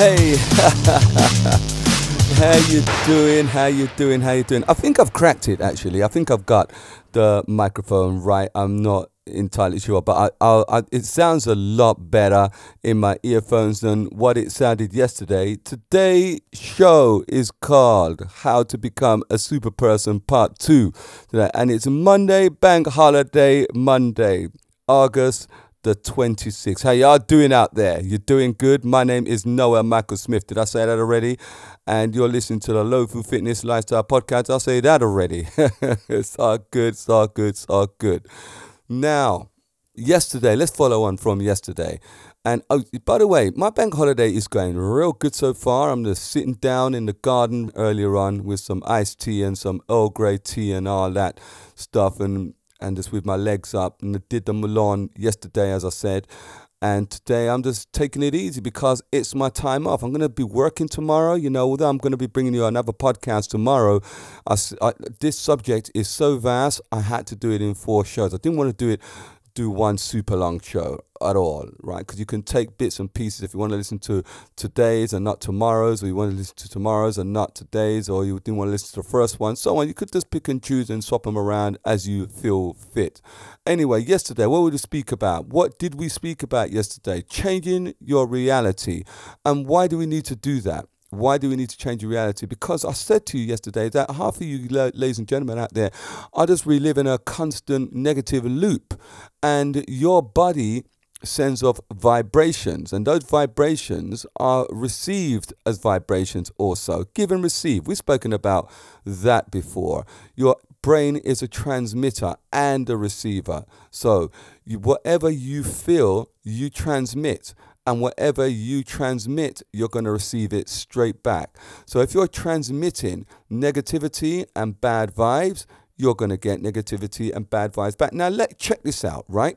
Hey, how you doing? How you doing? How you doing? I think I've cracked it actually. I think I've got the microphone right. I'm not entirely sure, but I, I, I, it sounds a lot better in my earphones than what it sounded yesterday. Today's show is called "How to Become a Super Person" Part Two, and it's Monday, Bank Holiday Monday, August the 26th. How y'all doing out there? You're doing good? My name is Noel Michael Smith. Did I say that already? And you're listening to the Lofu Fitness Lifestyle Podcast. I'll say that already. it's all good, it's all good, it's all good. Now, yesterday, let's follow on from yesterday. And oh, by the way, my bank holiday is going real good so far. I'm just sitting down in the garden earlier on with some iced tea and some Earl Grey tea and all that stuff. And and just with my legs up. And I did the Milan yesterday, as I said. And today I'm just taking it easy because it's my time off. I'm going to be working tomorrow. You know, although I'm going to be bringing you another podcast tomorrow, I, I, this subject is so vast, I had to do it in four shows. I didn't want to do it do one super long show at all, right? Because you can take bits and pieces if you want to listen to today's and not tomorrow's, or you want to listen to tomorrow's and not today's, or you didn't want to listen to the first one, so on. You could just pick and choose and swap them around as you feel fit. Anyway, yesterday, what did we speak about? What did we speak about yesterday? Changing your reality. And why do we need to do that? Why do we need to change reality? Because I said to you yesterday that half of you, ladies and gentlemen out there, are just reliving a constant negative loop, and your body sends off vibrations, and those vibrations are received as vibrations also. Give and receive. We've spoken about that before. Your brain is a transmitter and a receiver. So, whatever you feel, you transmit and whatever you transmit, you're going to receive it straight back. So if you're transmitting negativity and bad vibes, you're going to get negativity and bad vibes back. Now, let check this out, right?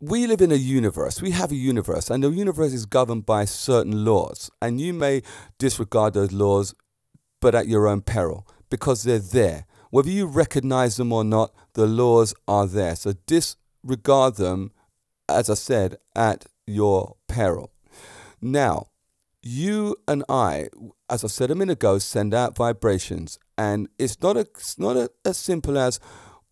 We live in a universe. We have a universe, and the universe is governed by certain laws. And you may disregard those laws, but at your own peril, because they're there. Whether you recognize them or not, the laws are there. So disregard them, as I said, at your peril. Now, you and I, as I said a minute ago, send out vibrations, and it's not a, it's not a, as simple as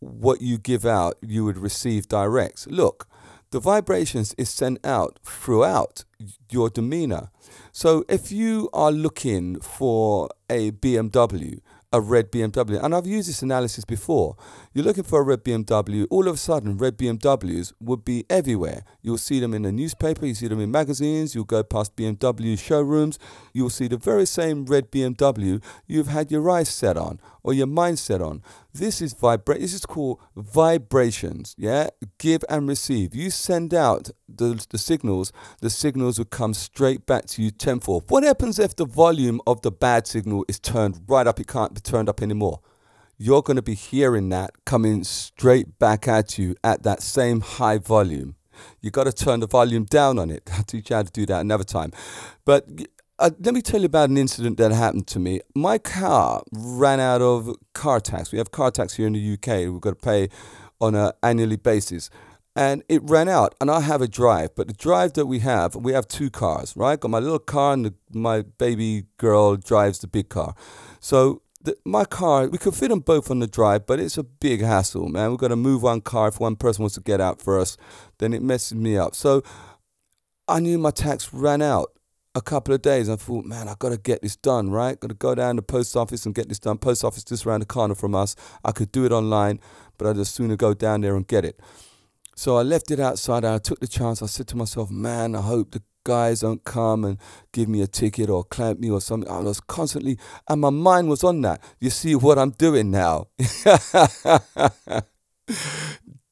what you give out, you would receive direct. Look, the vibrations is sent out throughout your demeanor. So if you are looking for a BMW, a red BMW. And I've used this analysis before. You're looking for a red BMW, all of a sudden, red BMWs would be everywhere. You'll see them in the newspaper, you see them in magazines, you'll go past BMW showrooms, you'll see the very same red BMW you've had your eyes set on or your mind set on. This is vibra- this is called vibrations, yeah? Give and receive. You send out the, the signals, the signals will come straight back to you tenfold. What happens if the volume of the bad signal is turned right up? It can't turned up anymore. You're going to be hearing that coming straight back at you at that same high volume. You got to turn the volume down on it. I'll teach you how to do that another time. But uh, let me tell you about an incident that happened to me. My car ran out of car tax. We have car tax here in the UK. We've got to pay on an annually basis. And it ran out, and I have a drive. But the drive that we have, we have two cars, right? Got my little car, and the, my baby girl drives the big car. So the, my car, we could fit them both on the drive, but it's a big hassle, man. We've got to move one car if one person wants to get out first, then it messes me up. So I knew my tax ran out a couple of days. I thought, man, I got to get this done, right? Got to go down to the post office and get this done. Post office just around the corner from us. I could do it online, but I'd just sooner go down there and get it. So I left it outside I took the chance. I said to myself, man, I hope the guys don't come and give me a ticket or clamp me or something. I was constantly, and my mind was on that. You see what I'm doing now.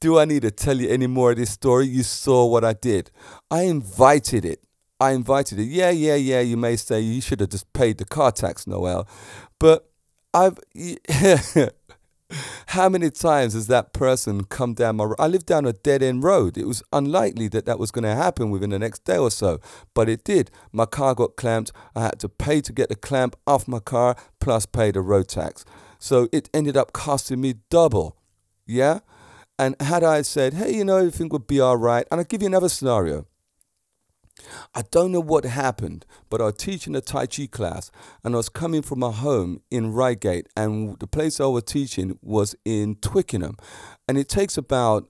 Do I need to tell you any more of this story? You saw what I did. I invited it. I invited it. Yeah, yeah, yeah. You may say you should have just paid the car tax, Noel, but I've. How many times has that person come down my road? I lived down a dead end road. It was unlikely that that was going to happen within the next day or so, but it did. My car got clamped. I had to pay to get the clamp off my car, plus pay the road tax. So it ended up costing me double. Yeah? And had I said, hey, you know, everything would be all right, and I'll give you another scenario I don't know what happened, but I was teaching a Tai Chi class and I was coming from my home in Reigate and the place I was teaching was in Twickenham. And it takes about,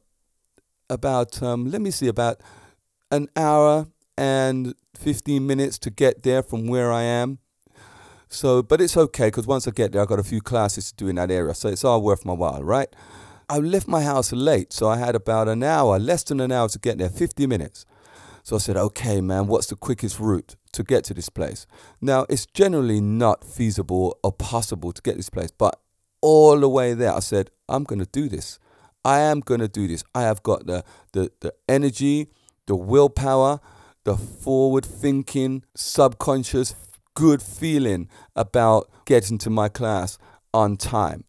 about um, let me see, about an hour and 15 minutes to get there from where I am. So, but it's okay because once I get there, I've got a few classes to do in that area. So it's all worth my while, right? I left my house late, so I had about an hour, less than an hour to get there, 50 minutes. So I said, okay, man, what's the quickest route to get to this place? Now, it's generally not feasible or possible to get this place, but all the way there, I said, I'm going to do this. I am going to do this. I have got the, the, the energy, the willpower, the forward thinking, subconscious, good feeling about getting to my class on time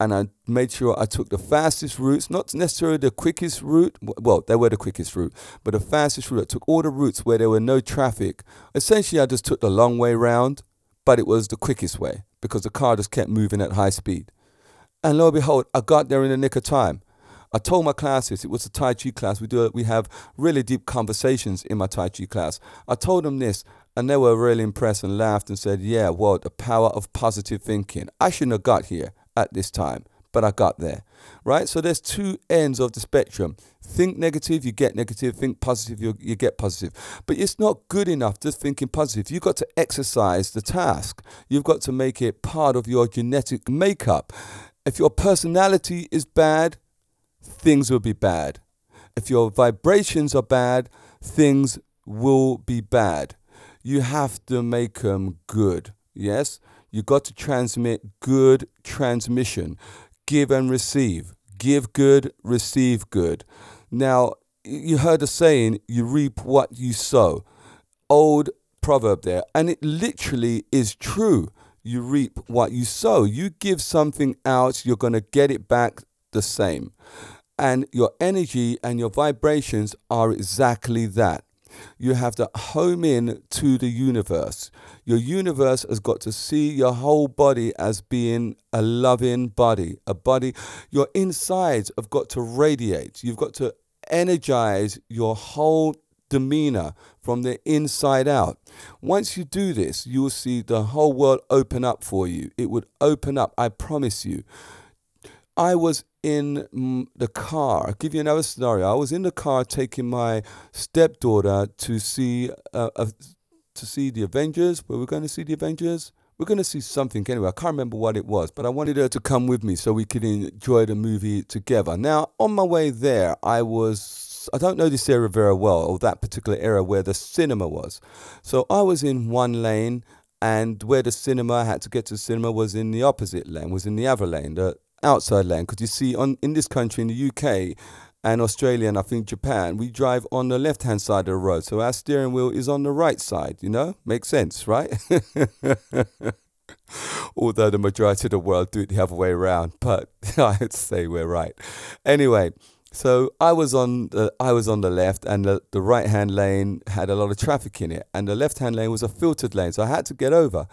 and I made sure I took the fastest routes, not necessarily the quickest route. Well, they were the quickest route, but the fastest route. I took all the routes where there were no traffic. Essentially, I just took the long way round, but it was the quickest way because the car just kept moving at high speed. And lo and behold, I got there in the nick of time. I told my classes, it was a Tai Chi class. We do we have really deep conversations in my Tai Chi class. I told them this, and they were really impressed and laughed and said, "Yeah, well, the power of positive thinking. I shouldn't have got here at this time, but I got there, right? So there's two ends of the spectrum. Think negative, you get negative. Think positive, you, you get positive. But it's not good enough just thinking positive. You've got to exercise the task. You've got to make it part of your genetic makeup. If your personality is bad, things will be bad. If your vibrations are bad, things will be bad. You have to make them good. Yes? You got to transmit good transmission, give and receive. Give good, receive good. Now, you heard the saying, you reap what you sow. Old proverb there, and it literally is true. You reap what you sow. You give something out, you're going to get it back the same. And your energy and your vibrations are exactly that you have to home in to the universe. Your universe has got to see your whole body as being a loving body, a body. Your insides have got to radiate. You've got to energize your whole demeanor from the inside out. Once you do this, you will see the whole world open up for you. It would open up, I promise you. I was in the car. I'll give you another scenario. I was in the car taking my stepdaughter to see uh, uh, to see the Avengers. Were we going to see the Avengers? We're going to see something anyway. I can't remember what it was, but I wanted her to come with me so we could enjoy the movie together. Now, on my way there, I was I don't know this area very well, or that particular area where the cinema was. So I was in one lane, and where the cinema I had to get to the cinema was in the opposite lane, was in the other lane. The outside lane because you see on in this country in the UK and Australia and I think Japan we drive on the left hand side of the road so our steering wheel is on the right side you know? Makes sense right? Although the majority of the world do it the other way around but I'd say we're right. Anyway so I was on the I was on the left, and the, the right hand lane had a lot of traffic in it, and the left hand lane was a filtered lane, so I had to get over,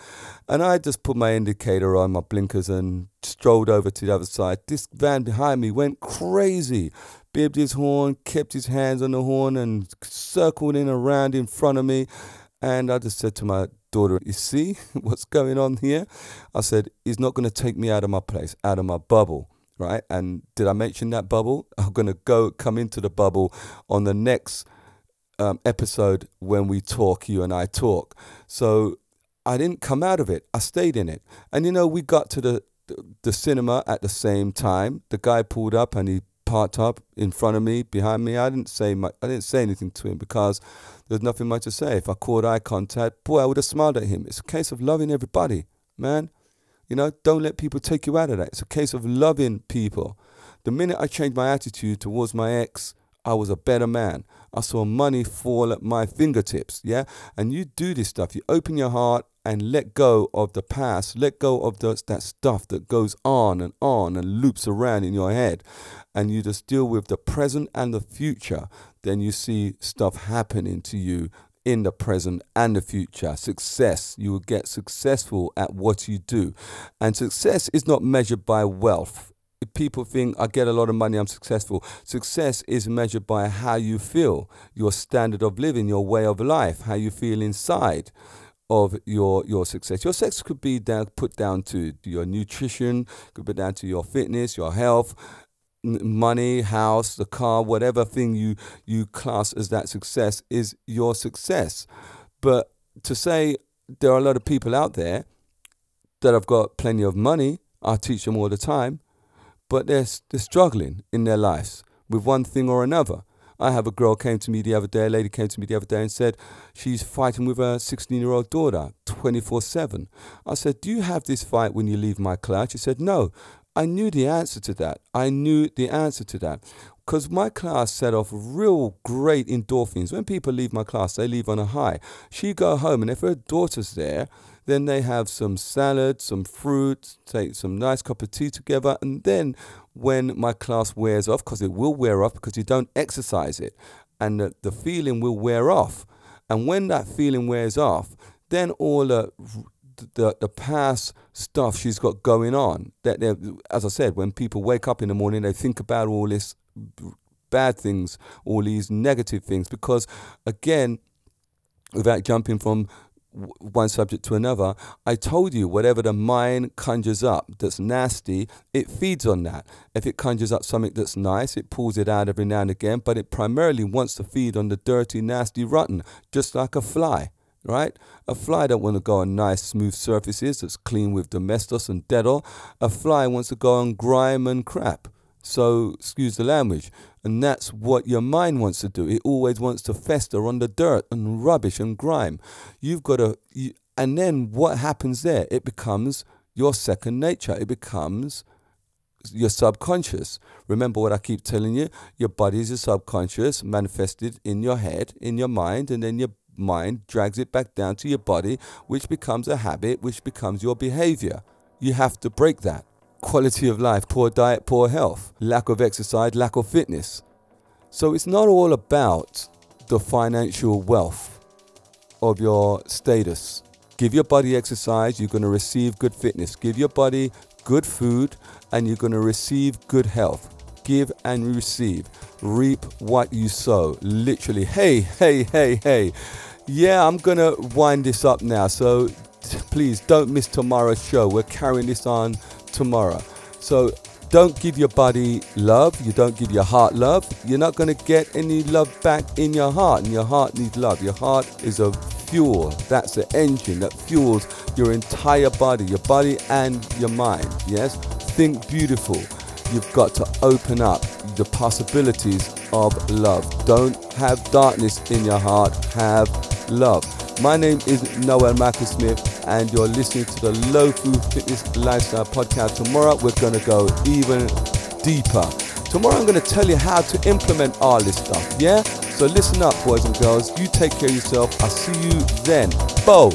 and I just put my indicator on, my blinkers, and strolled over to the other side. This van behind me went crazy, bibbed his horn, kept his hands on the horn, and circled in around in front of me, and I just said to my daughter, "You see what's going on here?" I said, "He's not going to take me out of my place, out of my bubble." Right? And did I mention that bubble? I'm going to go come into the bubble on the next um, episode when we talk, you and I talk. So I didn't come out of it. I stayed in it. And you know, we got to the the cinema at the same time. The guy pulled up and he parked up in front of me, behind me. I didn't say much, I didn't say anything to him because there's nothing much to say. If I caught eye contact, boy, I would have smiled at him. It's a case of loving everybody, man. You know, don't let people take you out of that. It's a case of loving people. The minute I changed my attitude towards my ex, I was a better man. I saw money fall at my fingertips, yeah? And you do this stuff. You open your heart and let go of the past. Let go of the, that stuff that goes on and on and loops around in your head. And you just deal with the present and the future. Then you see stuff happening to you in the present and the future. Success, you will get successful at what you do. And success is not measured by wealth. If people think I get a lot of money, I'm successful. Success is measured by how you feel, your standard of living, your way of life, how you feel inside of your your success. Your success could be down, put down to your nutrition, could be down to your fitness, your health, money, house, the car, whatever thing you you class as that success is your success. But to say there are a lot of people out there that have got plenty of money, I teach them all the time, but they're they're struggling in their lives with one thing or another. I have a girl came to me the other day, a lady came to me the other day and said she's fighting with her 16 year old daughter 24 7. I said, Do you have this fight when you leave my class? She said, No. I knew the answer to that. I knew the answer to that. Because my class set off real great endorphins. When people leave my class, they leave on a high. She go home, and if her daughter's there, then they have some salad, some fruit, take some nice cup of tea together, and then when my class wears off, because it will wear off because you don't exercise it, and the, the feeling will wear off. And when that feeling wears off, then all the the the past stuff she's got going on. That as I said, when people wake up in the morning, they think about all this bad things, all these negative things, because again, without jumping from one subject to another, I told you whatever the mind conjures up that's nasty, it feeds on that. If it conjures up something that's nice, it pulls it out every now and again, but it primarily wants to feed on the dirty, nasty, rotten, just like a fly right? A fly don't want to go on nice smooth surfaces that's clean with domestos and dettol. A fly wants to go on grime and crap. So, excuse the language. And that's what your mind wants to do. It always wants to fester on the dirt and rubbish and grime. You've got to, you, and then what happens there? It becomes your second nature. It becomes your subconscious. Remember what I keep telling you? Your body is your subconscious manifested in your head, in your mind, and then your mind drags it back down to your body, which becomes a habit, which becomes your behavior. You have to break that. Quality of life, poor diet, poor health, lack of exercise, lack of fitness. So it's not all about the financial wealth of your status. Give your body exercise, you're going to receive good fitness. Give your body good food, and you're going to receive good health. Give and receive. Reap what you sow. Literally. Hey, hey, hey, hey. Yeah, I'm going to wind this up now. So please don't miss tomorrow's show. We're carrying this on tomorrow. So don't give your body love. You don't give your heart love. You're not going to get any love back in your heart. And your heart needs love. Your heart is a fuel. That's the engine that fuels your entire body, your body and your mind. Yes? Think beautiful. You've got to open up the possibilities of love. Don't have darkness in your heart. Have love. My name is Noel Michael Smith, and you're listening to the Low Food Fitness Lifestyle Podcast. Tomorrow, we're going to go even deeper. Tomorrow, I'm going to tell you how to implement all this stuff. Yeah? So listen up, boys and girls. You take care of yourself. I'll see you then. Bo.